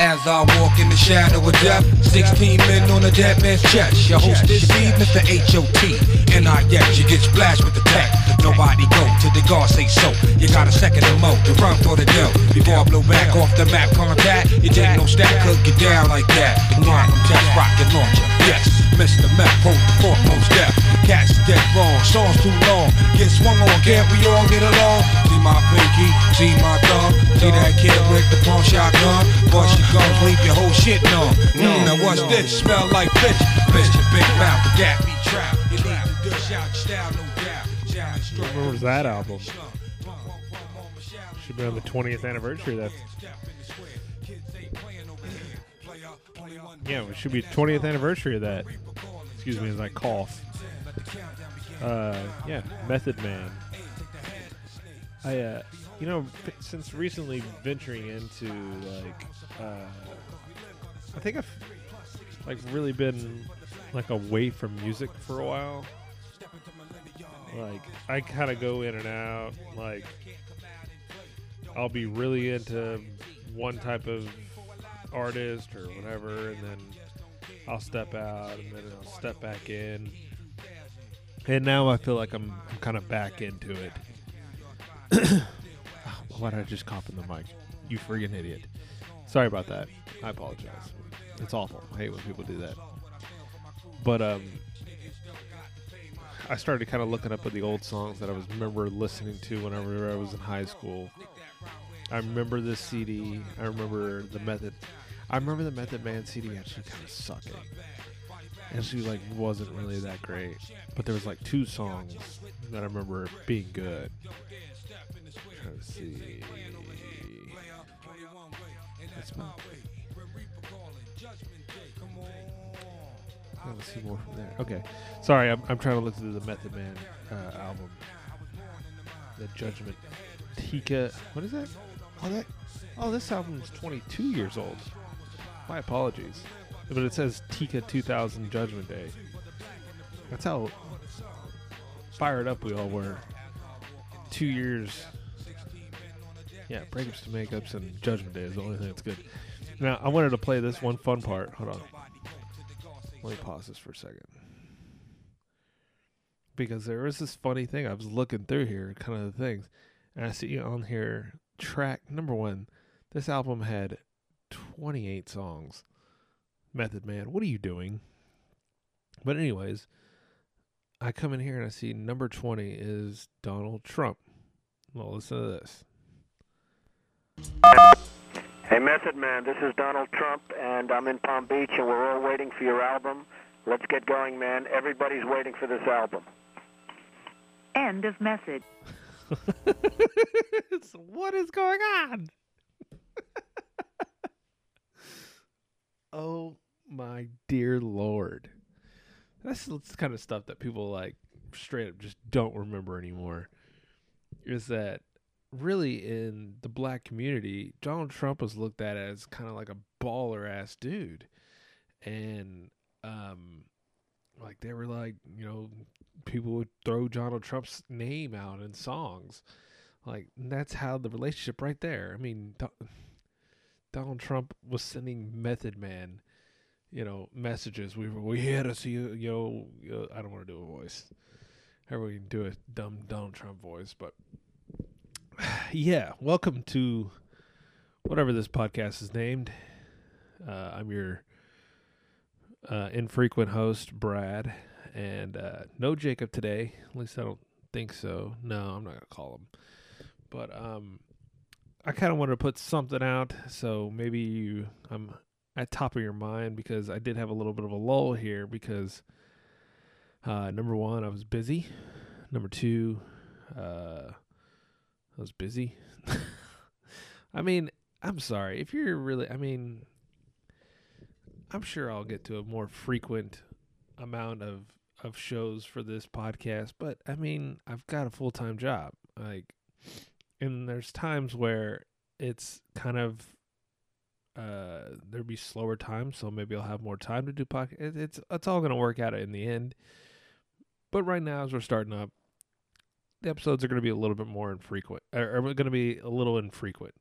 As I walk in the shadow of death, 16 men on a dead man's chest. Your host this evening, Mr. H.O.T. And I yes, you get splashed with the tech. Nobody go till the guard say so. You got a second to mo to run for the dough. Before I blow back off the map contact, you take no stack, could get down like that. The one test rocket launcher. Yes, Mr. Meth, hold the foremost death. Cats dead wrong, songs too long. Get swung on, can't we all get along? See my pinky, see my thumb. See that kid with the pawn shotgun. Bust your gums, leave your whole shit numb. Mm, now what's this? Smell like fish. Fish your big mouth, that be trap. You to dish out your style, no doubt. When was that album? Should be on the 20th anniversary. Of that yeah, it should be 20th anniversary of that. Excuse me as I cough. Uh, yeah, Method Man. I, uh, you know, since recently venturing into like, uh, I think I've like really been like away from music for a while. Like I kind of go in and out. Like I'll be really into one type of artist or whatever, and then I'll step out, and then I'll step back in. And now I feel like I'm, kind of back into it. Why did I just cough in the mic? You friggin' idiot. Sorry about that. I apologize. It's awful. I hate when people do that. But um, I started kind of looking up at the old songs that I was remember listening to whenever I was in high school. I remember this CD. I remember the Method. I remember the Method Man CD actually kind of sucking. And she like wasn't really that great. But there was like two songs that I remember being good. to see. That's my. Let's see more from there. Okay, sorry, I'm, I'm trying to look through the Method Man uh, album. The Judgment Tical. What is that? Oh, that. Oh, this album's 22 years old. My apologies, but it says Tical 2000 Judgment Day. That's how fired up we all were. Two years. Yeah, breakups to makeups and Judgment Day is the only thing that's good. Now I wanted to play this one fun part. Hold on. Let me pause this for a second. Because there was this funny thing. I was looking through here, kind of the things, and I see on here track number one. This album had 28 songs. Method Man, what are you doing? But, anyways, I come in here and I see number 20 is Donald Trump. Well, listen to this. Hey, Method Man, this is Donald Trump, and I'm in Palm Beach, and we're all waiting for your album. Let's get going, man. Everybody's waiting for this album. End of message. What is going on? Oh my dear lord. That's the kind of stuff that people like straight up just don't remember anymore. Is that really in the black community, Donald Trump was looked at as kind of like a baller ass dude. And um like they were like, you know, people would throw Donald Trump's name out in songs. Like that's how the relationship right there. I mean, Donald Trump was sending Method Man, you know, messages. We were we here to see you. Know, uh, I don't want to do a voice. Everybody can do a dumb Donald Trump voice, but yeah. Welcome to whatever this podcast is named. Uh, I'm your uh, infrequent host, Brad, and uh, no Jacob today. At least I don't think so. No, I'm not gonna call him. But um, I kind of wanted to put something out, so maybe you, I'm at top of your mind because I did have a little bit of a lull here because uh, number one, I was busy. Number two, uh, I was busy. I mean, I'm sorry if you're really. I mean, I'm sure I'll get to a more frequent amount of of shows for this podcast, but I mean, I've got a full time job, like, and there's times where it's kind of uh there'll be slower times, so maybe I'll have more time to do podcast. It, it's it's all gonna work out in the end. But right now, as we're starting up, the episodes are to be a little bit more infrequent. Are, to be a little infrequent.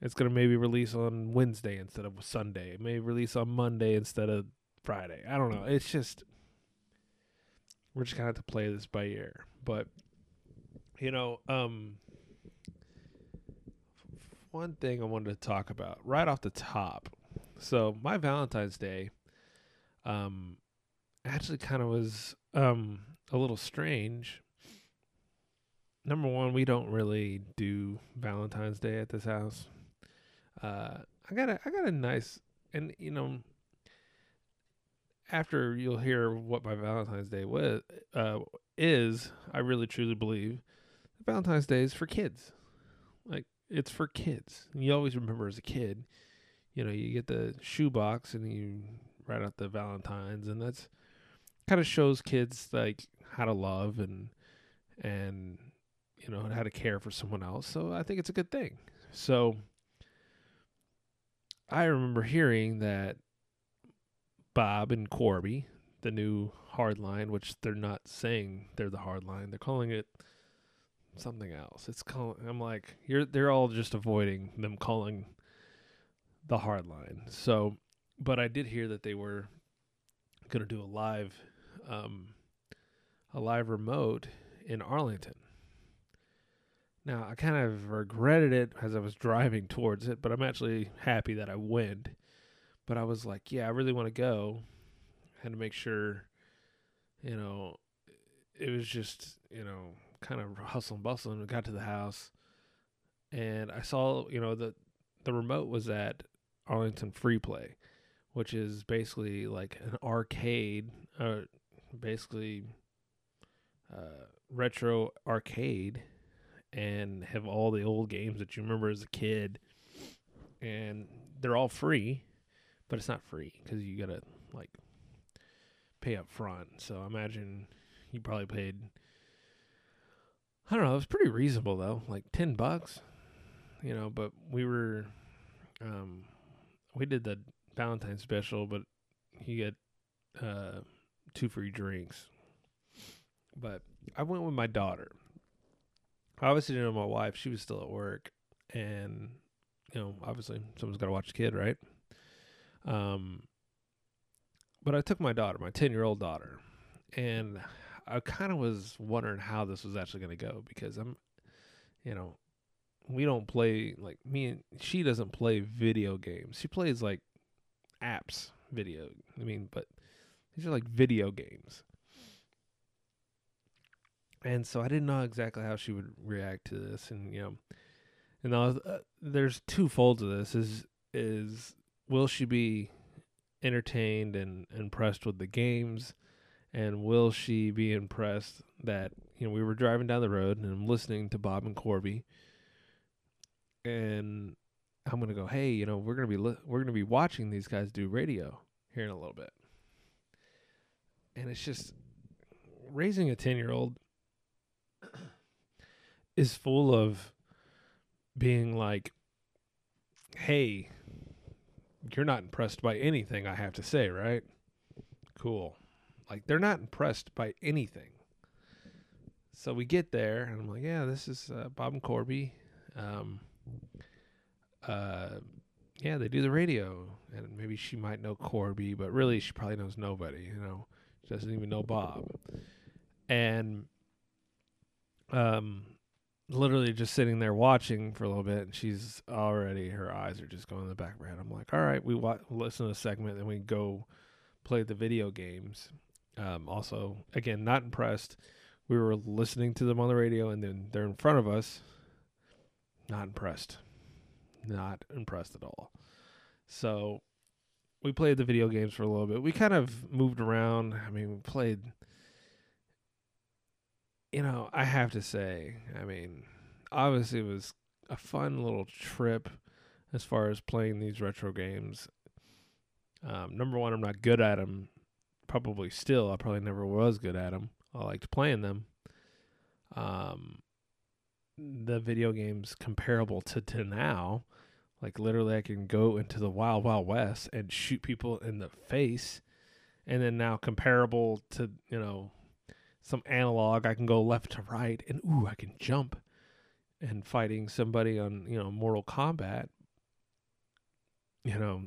It's to maybe release on Wednesday instead of Sunday. It may release on Monday instead of Friday. I don't know. It's just we're just to have to play this by ear. But you know, um one thing I wanted to talk about right off the top. So, my Valentine's Day um actually kind of was um a little strange. Number one, we don't really do Valentine's Day at this house. Uh, I got a I got a nice and you know after you'll hear what my Valentine's Day was uh, is, I really truly believe Valentine's Day is for kids. It's for kids. You always remember as a kid, you know, you get the shoebox and you write out the Valentines, and that's kind of shows kids like how to love and and you know how to care for someone else. So I think it's a good thing. So I remember hearing that Bob and Corby, the new hardline, which they're not saying they're the hardline, they're calling it something else. It's called. I'm like, you're. They're all just avoiding them calling the hard line. So, but I did hear that they were gonna do a live, um, a live remote in Arlington. Now, I kind of regretted it as I was driving towards it, but I'm actually happy that I went. But I was like, yeah, I really want to go. Had to make sure, you know, it was just, you know, kind of hustle and bustle. And we got to the house, and I saw, you know, the the remote was at Arlington Free Play, which is basically like an arcade, uh, basically uh, retro arcade and have all the old games that you remember as a kid, and they're all free, but it's not free because you gotta like pay up front. So imagine you probably paid. I don't know. It was pretty reasonable though, like ten bucks, you know. But we were, um, we did the Valentine special, but you get uh two free drinks. But I went with my daughter I obviously didn't know my wife. She was still at work, and you know, obviously, someone's got to watch the kid, right? Um, but I took my daughter, my ten-year-old daughter, and I kind of was wondering how this was actually going to go because I'm, you know, we don't play like me and she doesn't play video games. She plays like apps, video. I mean, but these are like video games and so I didn't know exactly how she would react to this, and you know, and was, uh, there's two folds of this: is is will she be entertained and impressed with the games, and will she be impressed that you know we were driving down the road and I'm listening to Bob and Corby, and I'm gonna go, hey, you know, we're gonna be li- we're gonna be watching these guys do radio here in a little bit, and it's just raising a ten year old is full of being like, hey, you're not impressed by anything I have to say, right? Cool. Like, they're not impressed by anything. So we get there, and I'm like, yeah, this is uh, Bob and Corby. Um, uh, yeah, they do the radio, and maybe she might know Corby, but really she probably knows nobody. You know, she doesn't even know Bob. And um, literally just sitting there watching for a little bit, and she's already her eyes are just going in the back of her head. I'm like, all right, we wa- listen to the segment, and we go play the video games. Um, also, again, not impressed. We were listening to them on the radio, and then they're in front of us. Not impressed. Not impressed at all. So we played the video games for a little bit. We kind of moved around. I mean, we played you know, I have to say, I mean, obviously it was a fun little trip as far as playing these retro games. Um, number one, I'm not good at them. Probably still, I probably never was good at them. I liked playing them. Um, the video games comparable to, to now, like literally, I can go into the Wild Wild West and shoot people in the face, and then now comparable to you know some analog. I can go left to right, and ooh, I can jump. And fighting somebody on you know Mortal Kombat, you know,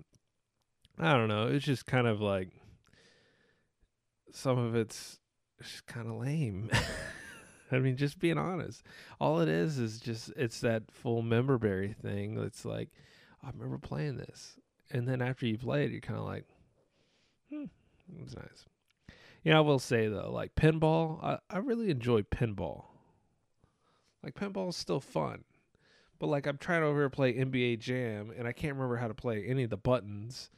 I don't know. It's just kind of like some of it's just kind of lame. I mean, just being honest, all it is is just it's that full member berry thing. It's like I remember playing this, and then after you play it, you're kind of like, hmm, it was nice. You know, I will say though, like pinball, I, I really enjoy pinball. Like pinball is still fun, but like I'm trying over here to play NBA Jam, and I can't remember how to play any of the buttons.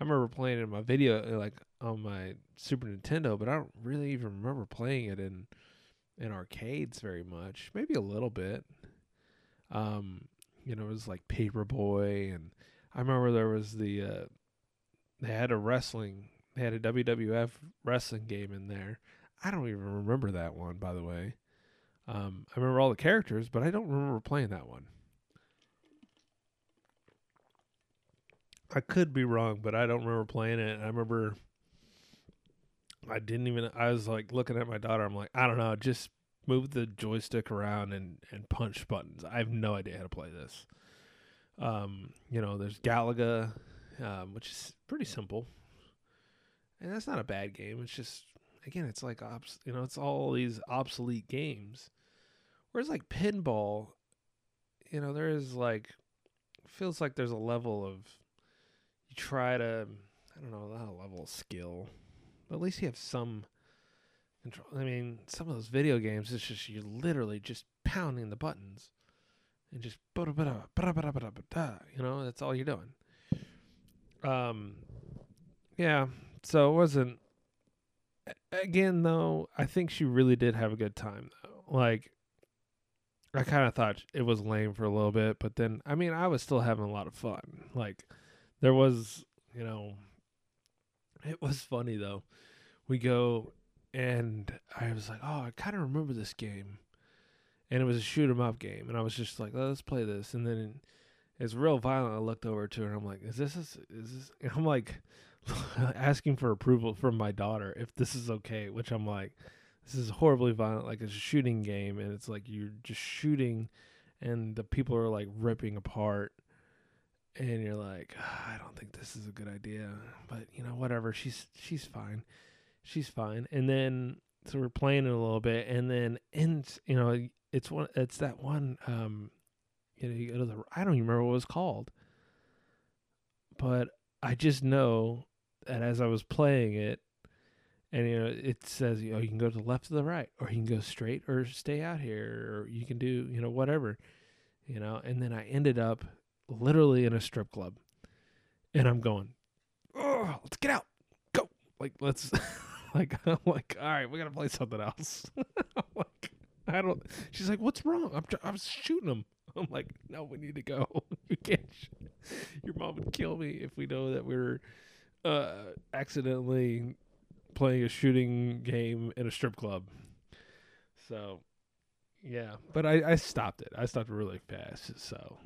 I remember playing in my video, like on my Super Nintendo, but I don't really even remember playing it in in arcades very much. Maybe a little bit. Um, you know, it was like Paperboy, and I remember there was the uh, they had a wrestling, they had a WWF wrestling game in there. I don't even remember that one, by the way. Um, I remember all the characters, but I don't remember playing that one. I could be wrong, but I don't remember playing it. I remember I didn't even I was like looking at my daughter, I'm like, I don't know, just move the joystick around and, and punch buttons. I have no idea how to play this. Um, you know, there's Galaga, um, which is pretty simple. And that's not a bad game. It's just again, it's like obs- you know, it's all these obsolete games. Whereas like pinball, you know, there is like feels like there's a level of you try to I don't know, a level of skill. But at least you have some control. I mean, some of those video games, it's just you're literally just pounding the buttons and just you know, that's all you're doing. Um, yeah. So it wasn't. Again, though, I think she really did have a good time. Though, like, I kind of thought it was lame for a little bit, but then, I mean, I was still having a lot of fun. Like, there was, you know, it was funny though. We go and I was like, "Oh, I kind of remember this game," and it was a shoot 'em up game, and I was just like, "Let's play this." And then it's real violent. I looked over to her and I'm like, "Is this is, is this?" And I'm like asking for approval from my daughter if this is okay, which I'm like, "This is horribly violent. Like it's a shooting game, and it's like you're just shooting, and the people are like ripping apart." And you're like, oh, I don't think this is a good idea, but you know, whatever. She's she's fine, she's fine. And then so we're playing it a little bit, and then in you know, it's one, it's that one, um, you know, you go to the, I don't even remember what it was called, but I just know that as I was playing it, and you know, it says you know you can go to the left or the right, or you can go straight or stay out here, or you can do you know whatever, you know. And then I ended up literally in a strip club. And I'm going, oh, let's get out. Go. Like, let's, like, I'm like, all right, we got to play something else. I'm like, I don't, she's like, what's wrong? I'm, I was shooting him. I'm like, no, we need to go. you can't, your mom would kill me if we know that we're, uh, accidentally playing a shooting game in a strip club. So, yeah, but I, I stopped it. I stopped really fast. So,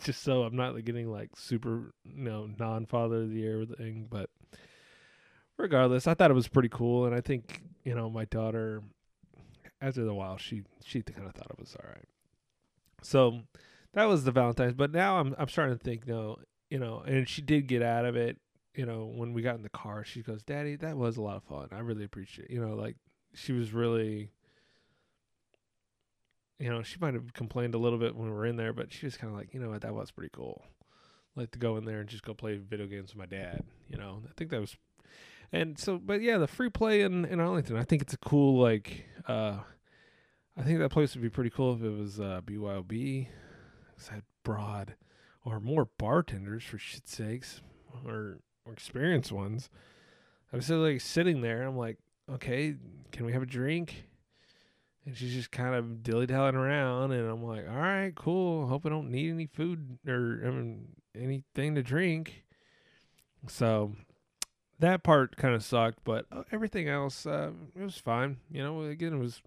just so I'm not getting like super, you know, non father of the year thing. But regardless, I thought it was pretty cool, and I think you know my daughter, after a while, she she kind of thought it was all right. So that was the Valentine's. But now I'm I'm starting to think, no, you know, and she did get out of it. You know, when we got in the car, she goes, "Daddy, that was a lot of fun. I really appreciate." You know, like she was really you know, she might have complained a little bit when we were in there, but she was kind of like, you know what, that was pretty cool. Like to go in there and just go play video games with my dad. You know, I think that was, and so, but yeah, the free play in in Arlington, I think it's a cool like. uh I think that place would be pretty cool if it was uh, BYOB. Had broad or more bartenders for shit's sakes, or or experienced ones. I was like sitting there. I'm like, okay, can we have a drink? And she's just kind of dilly dallying around, and I'm like, all right, cool. Hope I don't need any food or I mean anything to drink. So that part kind of sucked, but uh, everything else uh, it was fine. You know, again, it was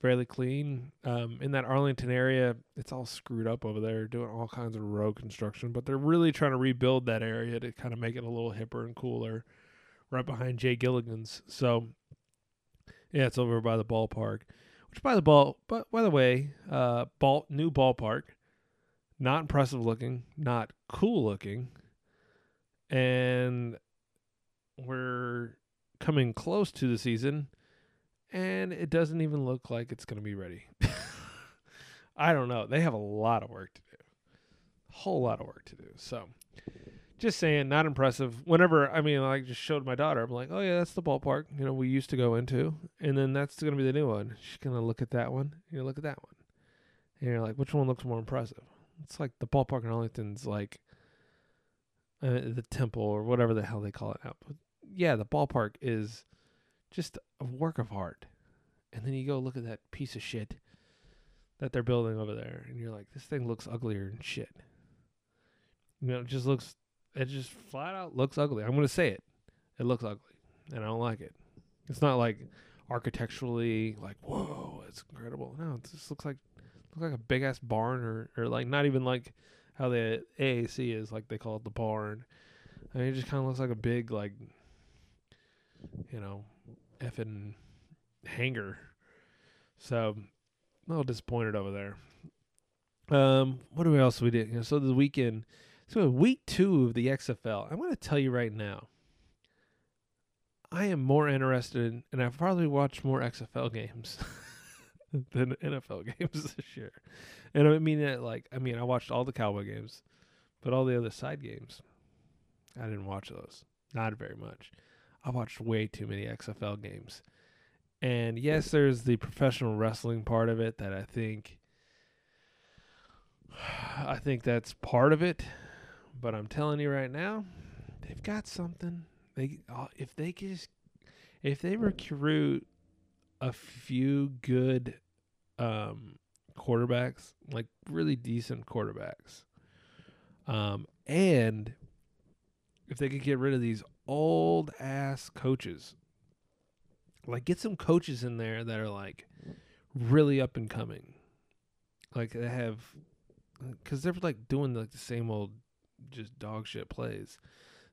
fairly clean. Um, in that Arlington area, it's all screwed up over there, doing all kinds of road construction, but they're really trying to rebuild that area to kind of make it a little hipper and cooler, right behind J. Gilligan's. So Yeah, it's over by the ballpark. Which by the ball, but by the way, uh, ball new ballpark, not impressive looking, not cool looking, and we're coming close to the season, and it doesn't even look like it's going to be ready. I don't know. They have a lot of work to do, a whole lot of work to do. So, just saying, not impressive. Whenever I mean, I just showed my daughter, I'm like, oh yeah, that's the ballpark. You know, we used to go into, and then that's to be the new one. She's gonna look at that one. You look at that one, and you're like, which one looks more impressive? It's like the ballpark in Arlington's like uh, the temple or whatever the hell they call it now. But yeah, the ballpark is just a work of art. And then you go look at that piece of shit that they're building over there, and you're like, this thing looks uglier than shit. You know, it just looks, it just flat out looks ugly. I'm gonna say it. It looks ugly, and I don't like it. It's not like architecturally like whoa, it's incredible. No, it just looks like looks like a big ass barn, or or like not even like how the AAC is, like they call it the barn. I mean, it just kind of looks like a big like, you know, effing hangar. So, a little disappointed over there. Um, what else we did? You know, so the weekend, so week two of the XFL. I'm going to tell you right now. I am more interested, in, and I've probably watched more XFL games than NFL games this year. And I mean that like I mean I watched all the Cowboy games, but all the other side games, I didn't watch those. Not very much. I watched way too many XFL games. And yes, there's the professional wrestling part of it that I think I think that's part of it. But I'm telling you right now, they've got something. They uh, if they just if they recruit a few good um quarterbacks, like really decent quarterbacks. Um, and if they could get rid of these old ass coaches, like get some coaches in there that are like really up and coming, like they have, because they're like doing like the same old just dog shit plays.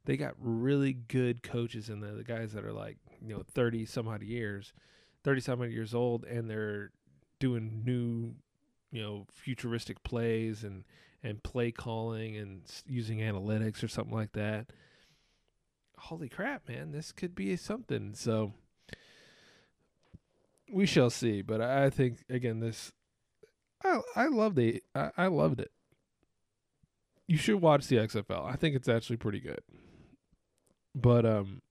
They got really good coaches in there, the guys that are like you know thirty some odd years, thirty some odd years old, and they're doing new you know futuristic plays and and play calling and using analytics or something like that. Holy crap man this could be something. So we shall see but i think again this i i love the I, I loved it you should watch the xfl i think it's actually pretty good but um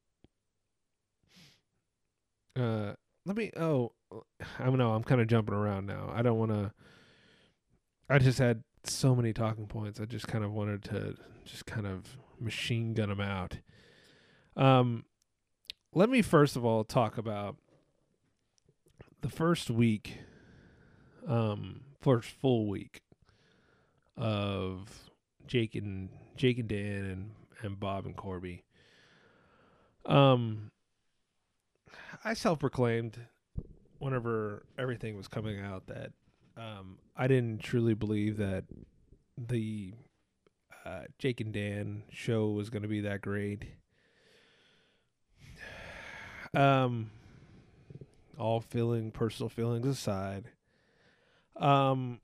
uh let me oh i don't know i'm kind of jumping around now i don't want to I just had so many talking points. I just kind of wanted to just kind of machine gun them out. Um, let me first of all talk about the first week, um, first full week of Jake and Jake and Dan and and Bob and Corby. Um, I self-proclaimed whenever everything was coming out that um, I didn't truly believe that the uh, Jake and Dan show was going to be that great. Um, all feeling personal feelings aside, um,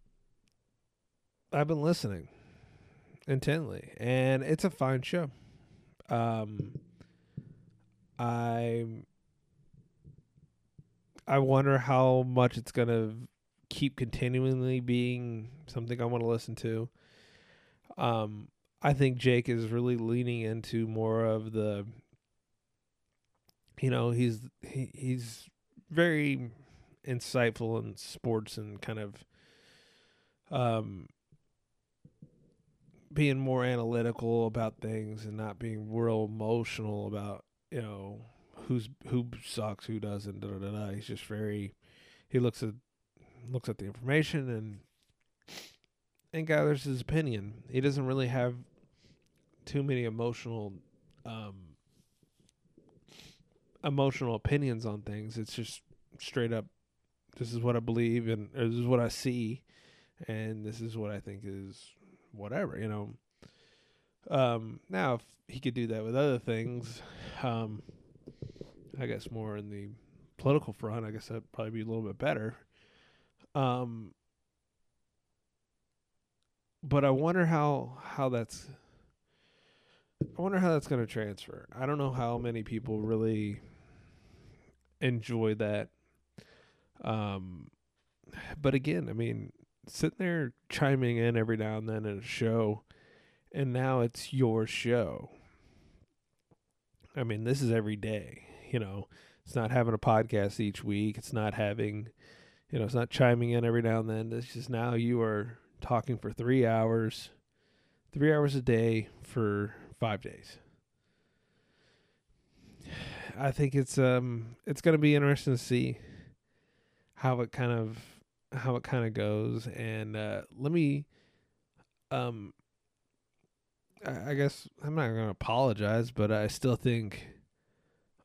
I've been listening intently, and it's a fine show. Um, I I wonder how much it's gonna keep continually being something I want to listen to. Um, I think Jake is really leaning into more of the, you know, he's he, he's very insightful in sports and kind of, um, being more analytical about things and not being real emotional about you know who's who sucks, who doesn't. Da, da, da, He's just very. He looks at looks at the information and and gathers his opinion. He doesn't really have too many emotional um emotional opinions on things. It's just straight up this is what I believe and this is what I see and this is what I think is whatever, you know. Um now if he could do that with other things, um I guess more in the political front, I guess that'd probably be a little bit better. Um, but I wonder how how that's I wonder how that's going to transfer. I don't know how many people really enjoy that. Um, but again, I mean, sitting there chiming in every now and then in a show, and now it's your show. I mean, this is every day. You know, it's not having a podcast each week. It's not having, you know, it's not chiming in every now and then. It's just now you are talking for three hours, three hours a day for five days. I think it's um it's gonna be interesting to see how it kind of how it kind of goes and uh let me um I, I guess I'm not gonna apologize but I still think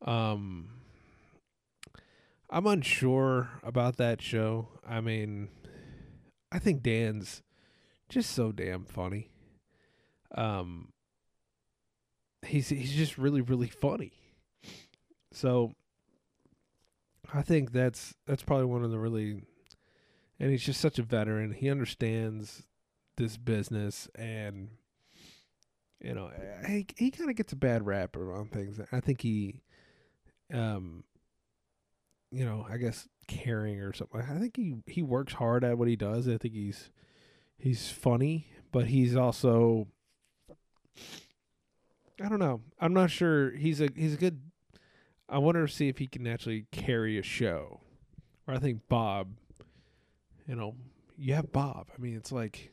um I'm unsure about that show. I mean I think Dan's just so damn funny. Um he's he's just really really funny. So I think that's that's probably one of the really and he's just such a veteran. He understands this business and you know, he he kind of gets a bad rap around things. I think he um you know, I guess caring or something. I think he he works hard at what he does. I think he's he's funny, but he's also I don't know. I'm not sure. He's a he's a good. I wonder to see if he can actually carry a show. Or I think Bob. You know, you have Bob. I mean, it's like.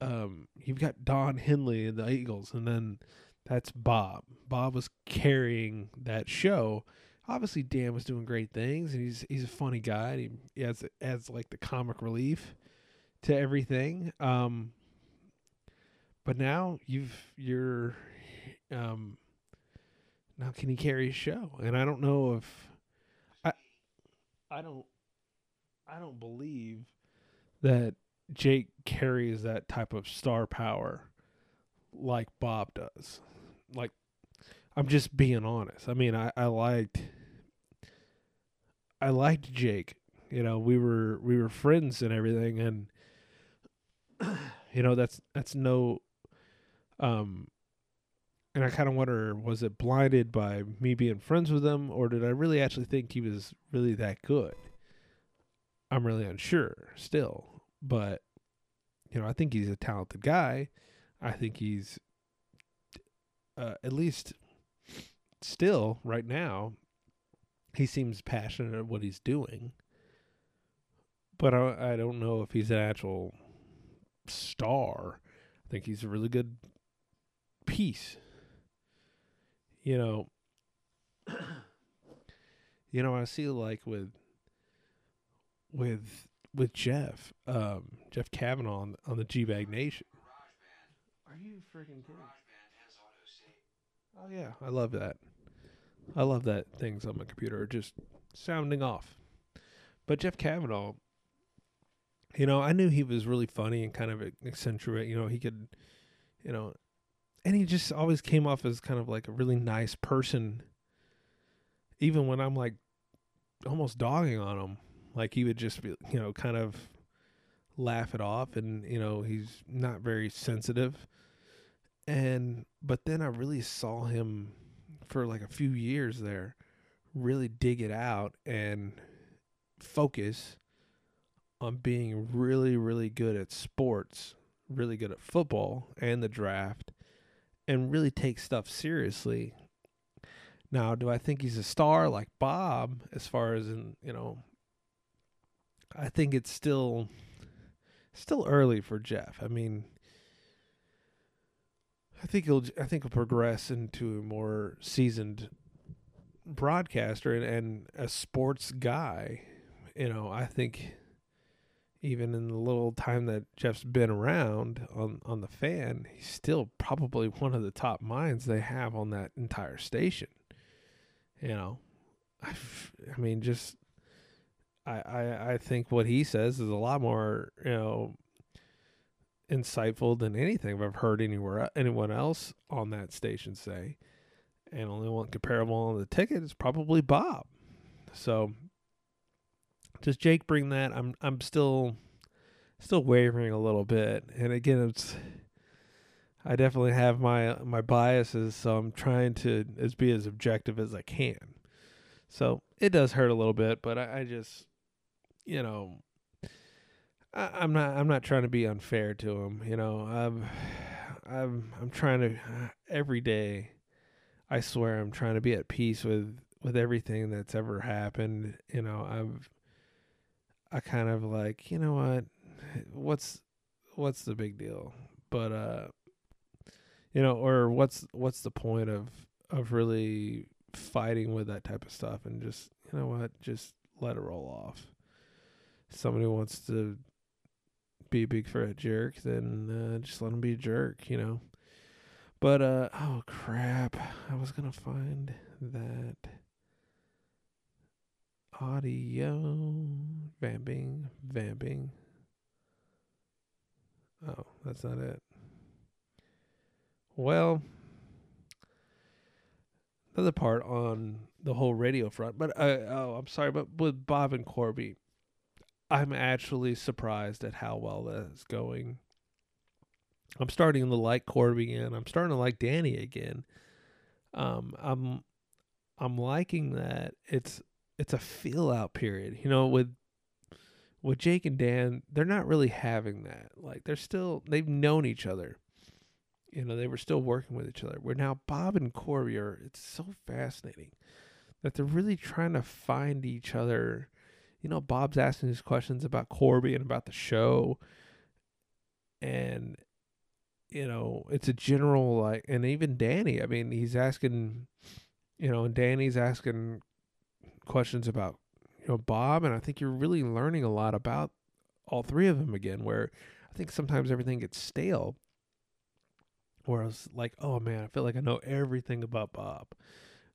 Um, you've got Don Henley and the Eagles, and then that's Bob. Bob was carrying that show. Obviously, Dan was doing great things, and he's he's a funny guy. he, he adds adds like the comic relief to everything. Um, but now you've you're um now can he carry a show? And I don't know if I I don't I don't believe that Jake carries that type of star power like Bob does. Like I'm just being honest. I mean, I, I liked I liked Jake. You know, we were we were friends and everything and you know, that's that's no um, and I kind of wonder was it blinded by me being friends with him, or did I really actually think he was really that good? I'm really unsure still, but you know, I think he's a talented guy. I think he's uh, at least still right now. He seems passionate at what he's doing, but I, I don't know if he's an actual star. I think he's a really good piece. You know, you know, I see like with with with Jeff, um, Jeff Kavanaugh on, on the G Bag Nation. Are you freaking kidding? Oh yeah, I love that. I love that things on my computer are just sounding off. But Jeff Kavanaugh, you know, I knew he was really funny and kind of eccentric. You know, he could, you know, and he just always came off as kind of like a really nice person even when i'm like almost dogging on him like he would just be you know kind of laugh it off and you know he's not very sensitive and but then i really saw him for like a few years there really dig it out and focus on being really really good at sports really good at football and the draft and really take stuff seriously. Now, do I think he's a star like Bob as far as in, you know, I think it's still still early for Jeff. I mean, I think he'll I think he'll progress into a more seasoned broadcaster and, and a sports guy. You know, I think even in the little time that Jeff's been around on on the fan, he's still probably one of the top minds they have on that entire station. You know, I, I mean, just I, I I think what he says is a lot more you know insightful than anything I've heard anywhere uh, anyone else on that station say. And only one comparable on the ticket is probably Bob. So does Jake bring that? I'm I'm still still wavering a little bit. And again, it's I definitely have my my biases, so I'm trying to as be as objective as I can. So it does hurt a little bit, but I, I just you know I, I'm not I'm not trying to be unfair to him. You know, I'm I'm I'm trying to every day. I swear I'm trying to be at peace with with everything that's ever happened. You know, I've I kind of like you know what what's what's the big deal? But uh you know, or what's what's the point of of really fighting with that type of stuff and just you know what, just let it roll off. Somebody wants to be a big fat jerk, then uh, just let him be a jerk, you know. But uh oh crap, I was gonna find that audio vamping vamping Oh, that's not it. Well, another part on the whole radio front, but uh, oh, I'm sorry, but with Bob and Corby, I'm actually surprised at how well that's going. I'm starting to like Corby again. I'm starting to like Danny again. Um, I'm I'm liking that it's it's a feel out period. You know, with with Jake and Dan, they're not really having that. Like they're still they've known each other. You know, they were still working with each other. Where now Bob and Corby are it's so fascinating that they're really trying to find each other. You know, Bob's asking these questions about Corby and about the show. And you know, it's a general like and even Danny, I mean, he's asking you know, and Danny's asking questions about you know Bob, and I think you're really learning a lot about all three of them again. Where I think sometimes everything gets stale. Where I was like, oh man, I feel like I know everything about Bob.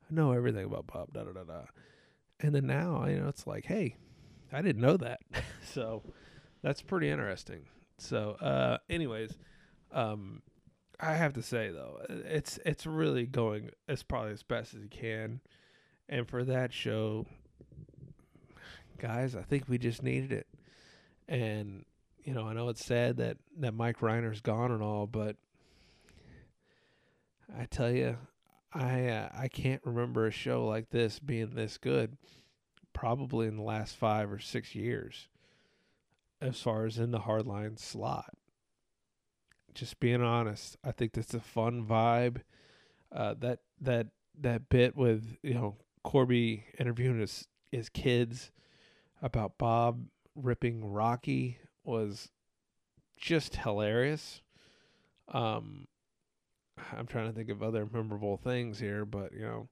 I know everything about Bob. Da da da da. And then now, you know, it's like, hey, I didn't know that. so that's pretty interesting. So, uh, anyways, um, I have to say though, it's it's really going as probably as best as you can, and for that show, guys, I think we just needed it. And you know, I know it's sad that that Mike Rhyner's gone and all, but I tell you, I uh, I can't remember a show like this being this good, probably in the last five or six years, as far as in the hardline slot. Just being honest, I think that's a fun vibe. Uh, that that that bit with you know Corby interviewing his his kids about Bob ripping Rocky was just hilarious. Um, I'm trying to think of other memorable things here, but you know,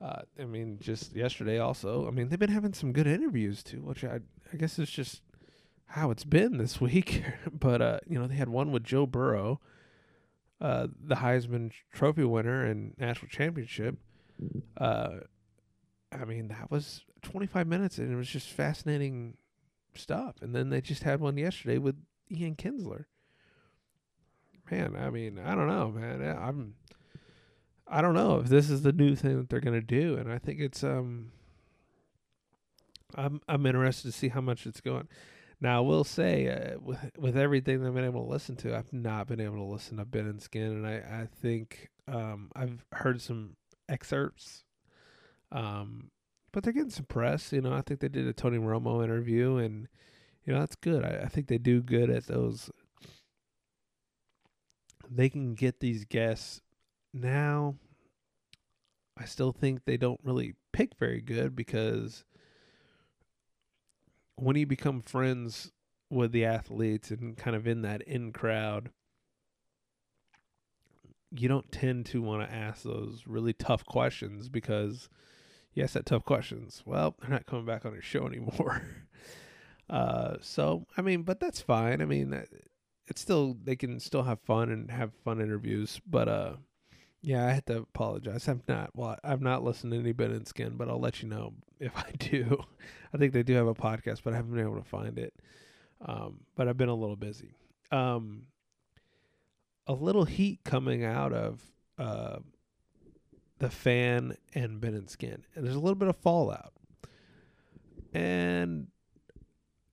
uh, I mean, just yesterday also. I mean, they've been having some good interviews too, which I I guess is just how it's been this week. but uh, you know, they had one with Joe Burrow, uh, the Heisman Trophy winner and national championship. Uh, I mean, that was 25 minutes and it was just fascinating stuff. And then they just had one yesterday with Ian Kinsler. Man, I mean, I don't know, man. I'm I don't know if this is the new thing that they're going to do and I think it's um I'm I'm interested to see how much it's going. Now, I will say uh, with with everything I've been able to listen to, I've not been able to listen to Ben and Skin and I I think um I've heard some excerpts um but they're getting some press. You know, I think they did a Tony Romo interview, and you know that's good. I, I think they do good at those. They can get these guests now. I still think they don't really pick very good because when you become friends with the athletes and kind of in that in crowd, you don't tend to want to ask those really tough questions because you ask that tough questions. Well, they're not coming back on your show anymore. uh, so I mean, but that's fine. I mean, it's still they can still have fun and have fun interviews. But uh, yeah, I had to apologize. I've not well, I've not listened to any Ben and Skin, but I'll let you know if I do. I think they do have a podcast, but I haven't been able to find it. Um, but I've been a little busy. Um, a little heat coming out of uh, the fan and Ben and Skin. And there's a little bit of fallout. And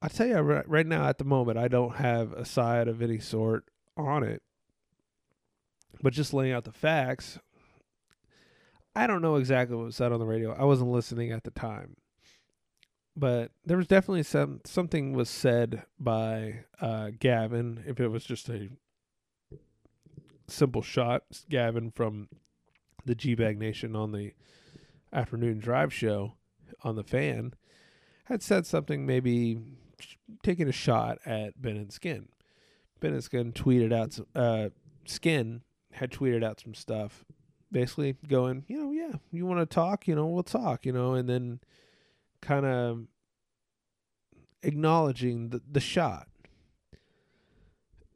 I tell you right now at the moment, I don't have a side of any sort on it. But just laying out the facts, I don't know exactly what was said on the radio. I wasn't listening at the time. But there was definitely some something was said by uh, Gavin. If it was just a simple shot, Gavin from the G Bag Nation on the afternoon drive show on the fan had said something maybe taking a shot at Ben and Skin. Ben and Skin tweeted out uh, Skin had tweeted out some stuff basically going, you know, yeah, you want to talk, you know, we'll talk, you know, and then kind of acknowledging the, the shot.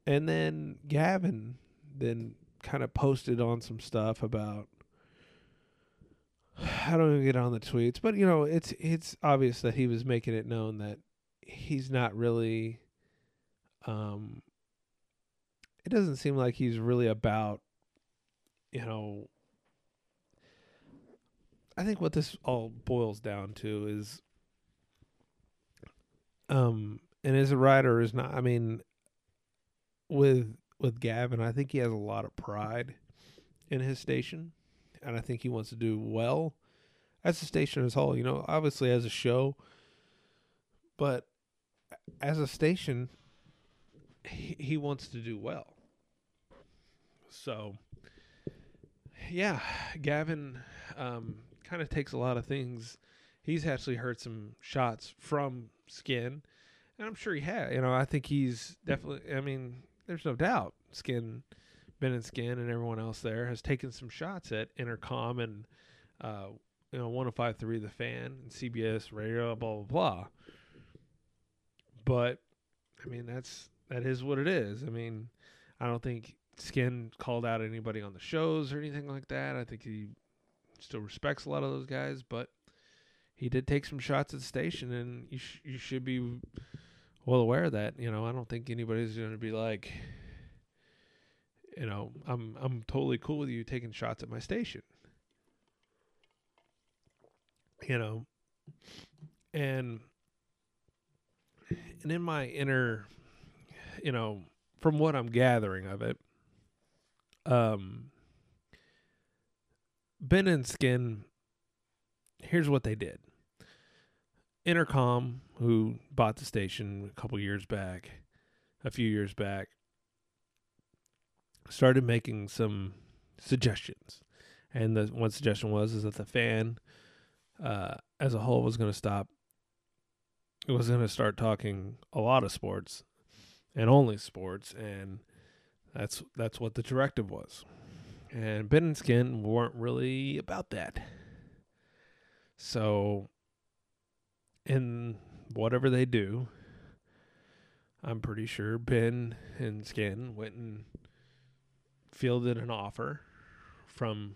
And then Gavin then kind of posted on some stuff about I don't even get on the tweets, but you know, it's it's obvious that he was making it known that he's not really um it doesn't seem like he's really about you know I think what this all boils down to is um and as a writer is not I mean with with Gavin, I think he has a lot of pride in his station and I think he wants to do well as a station as a whole, you know, obviously as a show, but as a station he, he wants to do well. So yeah, Gavin um, kind of takes a lot of things. He's actually heard some shots from Skin, and I'm sure he had. You know, I think he's definitely. I mean, there's no doubt Skin, Ben and Skin, and everyone else there has taken some shots at Entercom and uh, you know 105.3 The Fan and CBS Radio, blah blah blah. But I mean, that's that is what it is. I mean, I don't think Skin called out anybody on the shows or anything like that. I think he still respects a lot of those guys, but he did take some shots at the station, and you sh- you should be well aware of that. You know, I don't think anybody's going to be like, you know, I'm I'm totally cool with you taking shots at my station. You know, and and in my inner, you know, from what I'm gathering of it, um, Ben and Skin, here's what they did. Entercom, who bought the station a couple years back, a few years back, started making some suggestions. And the one suggestion was is that the fan uh, as a whole was going to stop. It was going to start talking a lot of sports and only sports, and that's that's what the directive was. And Ben and Skin weren't really about that. So, in whatever they do, I'm pretty sure Ben and Skin went and fielded an offer from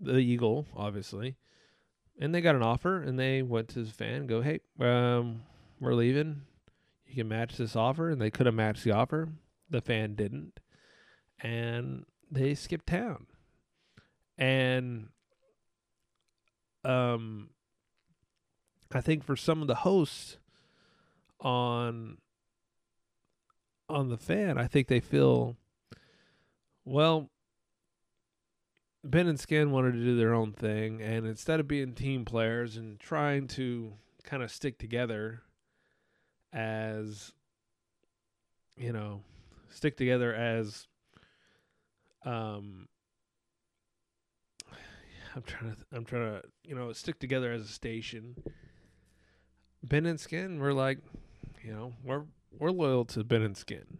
the Eagle, obviously. And they got an offer and they went to the fan go, hey, um, we're leaving. You can match this offer. And they could have matched the offer. The fan didn't. And they skipped town. And um I think for some of the hosts on on the fan, I think they feel well Ben and Skin wanted to do their own thing and instead of being team players and trying to kind of stick together as you know, stick together as um I'm trying to I'm trying to you know stick together as a station. Ben and Skin, we're like, you know, we're we're loyal to Ben and Skin,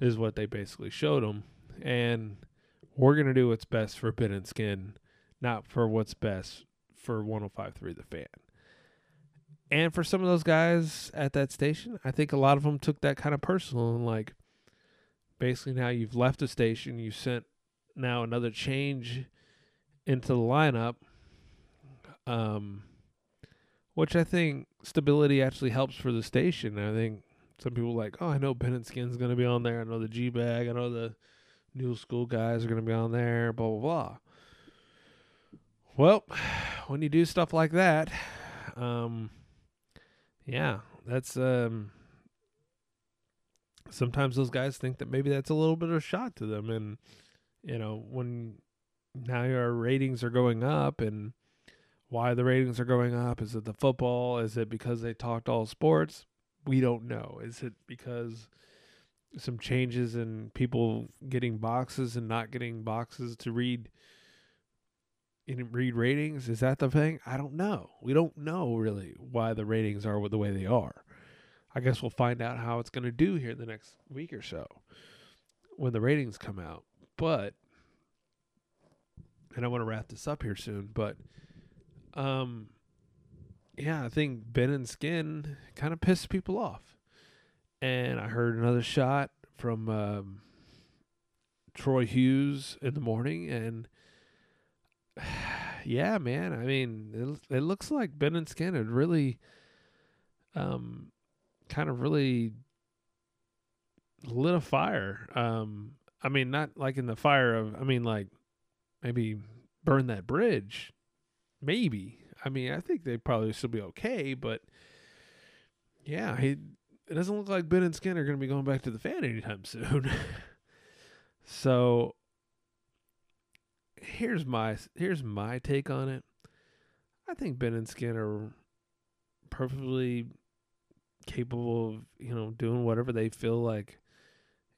is what they basically showed them, and we're gonna do what's best for Ben and Skin, not for what's best for 105.3 The Fan. And for some of those guys at that station, I think a lot of them took that kind of personal and like, basically now you've left the station, you sent now another change into the lineup, um, which I think stability actually helps for the station. I think some people like, oh, I know Ben and Skin's going to be on there. I know the G Bag. I know the new school guys are going to be on there. Blah blah blah. Well, when you do stuff like that, um, yeah, that's um. Sometimes those guys think that maybe that's a little bit of a shot to them, and you know when now your ratings are going up, and why the ratings are going up is it the football? Is it because they talked all sports? We don't know. Is it because some changes in people getting boxes and not getting boxes to read in read ratings is that the thing i don't know we don't know really why the ratings are the way they are i guess we'll find out how it's going to do here in the next week or so when the ratings come out but and i want to wrap this up here soon but um yeah i think ben and skin kind of pissed people off and i heard another shot from um, troy hughes in the morning and yeah, man. I mean, it, it looks like Ben and Skin had really, um, kind of really lit a fire. Um, I mean, not like in the fire of, I mean, like maybe burn that bridge. Maybe. I mean, I think they probably still be okay, but yeah, he. It doesn't look like Ben and Skin are going to be going back to the fan anytime soon. so here's my here's my take on it. I think Ben and Skin are perfectly capable of you know doing whatever they feel like.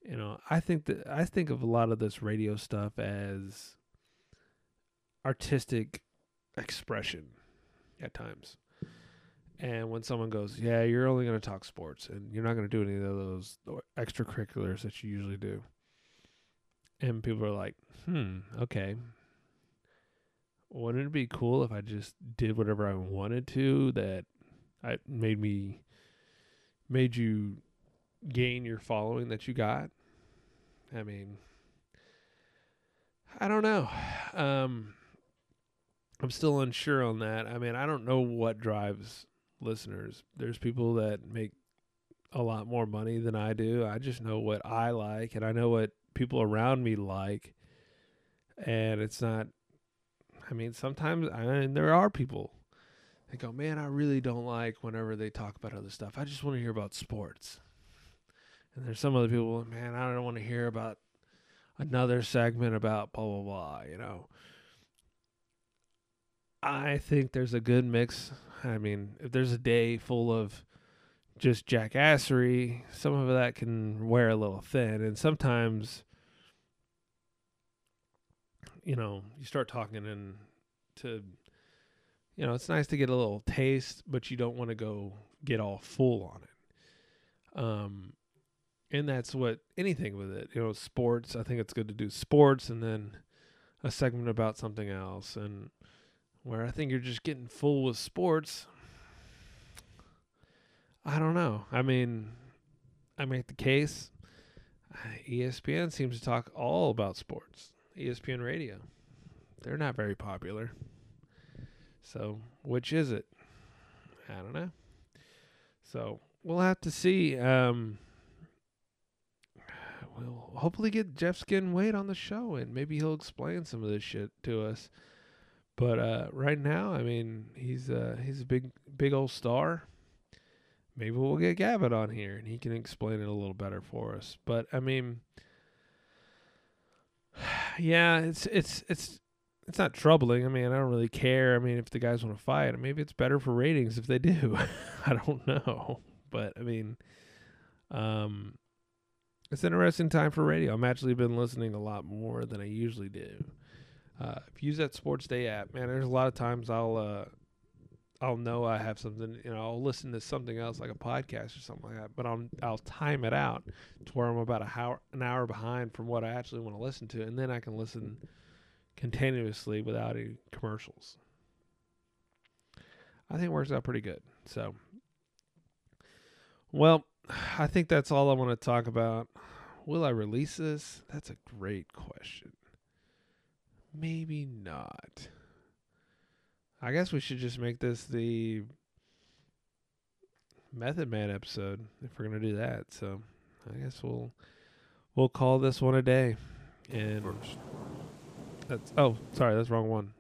You know, I think that I think of a lot of this radio stuff as artistic expression at times. And when someone goes, "Yeah, you're only going to talk sports, and you're not going to do any of those extracurriculars that you usually do," and people are like, "Hmm, okay, wouldn't it be cool if I just did whatever I wanted to that I made me made you gain your following that you got? I mean, I don't know. Um, I'm still unsure on that. I mean, I don't know what drives listeners. There's people that make a lot more money than I do. I just know what I like and I know what people around me like. And it's not I mean, sometimes I mean, there are people that go, man, I really don't like whenever they talk about other stuff. I just want to hear about sports. And there's some other people, man, I don't want to hear about another segment about blah blah blah. You know, I think there's a good mix. I mean, if there's a day full of just jackassery, some of that can wear a little thin, and sometimes you know, you start talking and to, you know, it's nice to get a little taste, but you don't want to go get all full on it. Um, and that's what anything with it, you know, sports. I think it's good to do sports and then a segment about something else. And where I think you're just getting full with sports, I don't know. I mean, I make the case. ESPN seems to talk all about sports. ESPN Radio. They're not very popular. So, which is it? I don't know. So, we'll have to see. Um, we'll hopefully get Jeff Skin Wade on the show and maybe he'll explain some of this shit to us. But uh, right now, I mean, he's uh, he's a big big old star. Maybe we'll get Gavin on here and he can explain it a little better for us. But I mean, yeah, it's it's it's it's not troubling. I mean, I don't really care. I mean, if the guys want to fight, maybe it's better for ratings if they do. I don't know, but I mean, um, it's an interesting time for radio. I'm actually been listening a lot more than I usually do. Uh, if you use that Sports Day app, man, there's a lot of times I'll uh, I'll know I have something, you know, I'll listen to something else like a podcast or something like that, but I'll I'll time it out to where I'm about a hour an hour behind from what I actually want to listen to, and then I can listen continuously without any commercials. I think it works out pretty good. So, well, I think that's all I want to talk about. Will I release this? That's a great question. Maybe not. I guess we should just make this the Method Man episode if we're gonna do that. So I guess we'll we'll call this one a day. And First. That's oh sorry that's wrong one.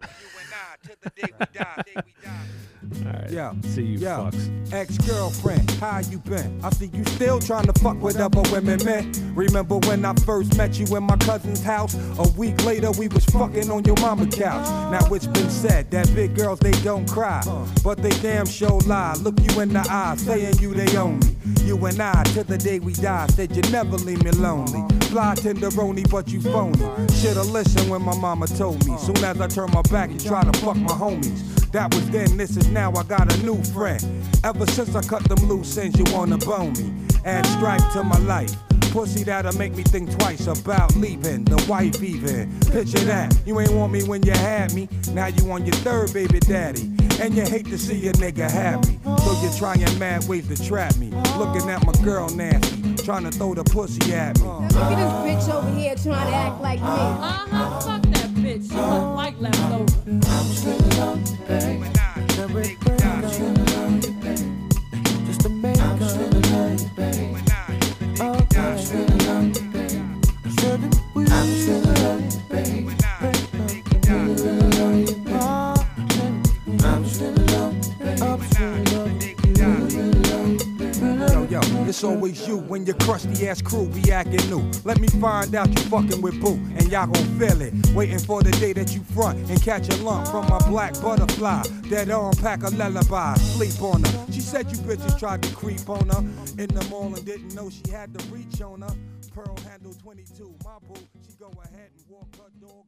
till the day we die, day we die. All right. Yeah. See you Yeah. fucks. Ex-girlfriend, how you been? I see you still trying to fuck with other women, man. Remember when I first met you in my cousin's house? A week later, we was fucking on your mama couch. Now it's been said that big girls they don't cry, but they damn sure lie. Look you in the eye, saying you they own me. You and I, till the day we die, said you never leave me lonely. Fly tenderoni, but you phony. Shoulda listened when my mama told me. Soon as I turn my back, you try to fuck my homies. That was then, this is now. I got a new friend. Ever since I cut them loose ends, you wanna bone me. Add stripe to my life. Pussy that'll make me think twice about leaving. The wife even. Picture that. You ain't want me when you had me. Now you on your third baby daddy. And you hate to see a nigga happy. So you're trying mad ways to trap me. Looking at my girl nasty. Trying to throw the pussy at me. Look at this bitch over here trying to act like me. Uh-huh, fuck that bitch. She look like leftover. You and I, till the day we die. You it's always you when your crusty ass crew be acting new. Let me find out you fucking with Boo, and y'all gon' feel it. Waiting for the day that you front and catch a lump from my black butterfly. That arm pack a lullaby, sleep on her. She said you bitches tried to creep on her in the mall and didn't know she had to reach on her. Pearl handle 22, my boo. She go ahead and walk her dogs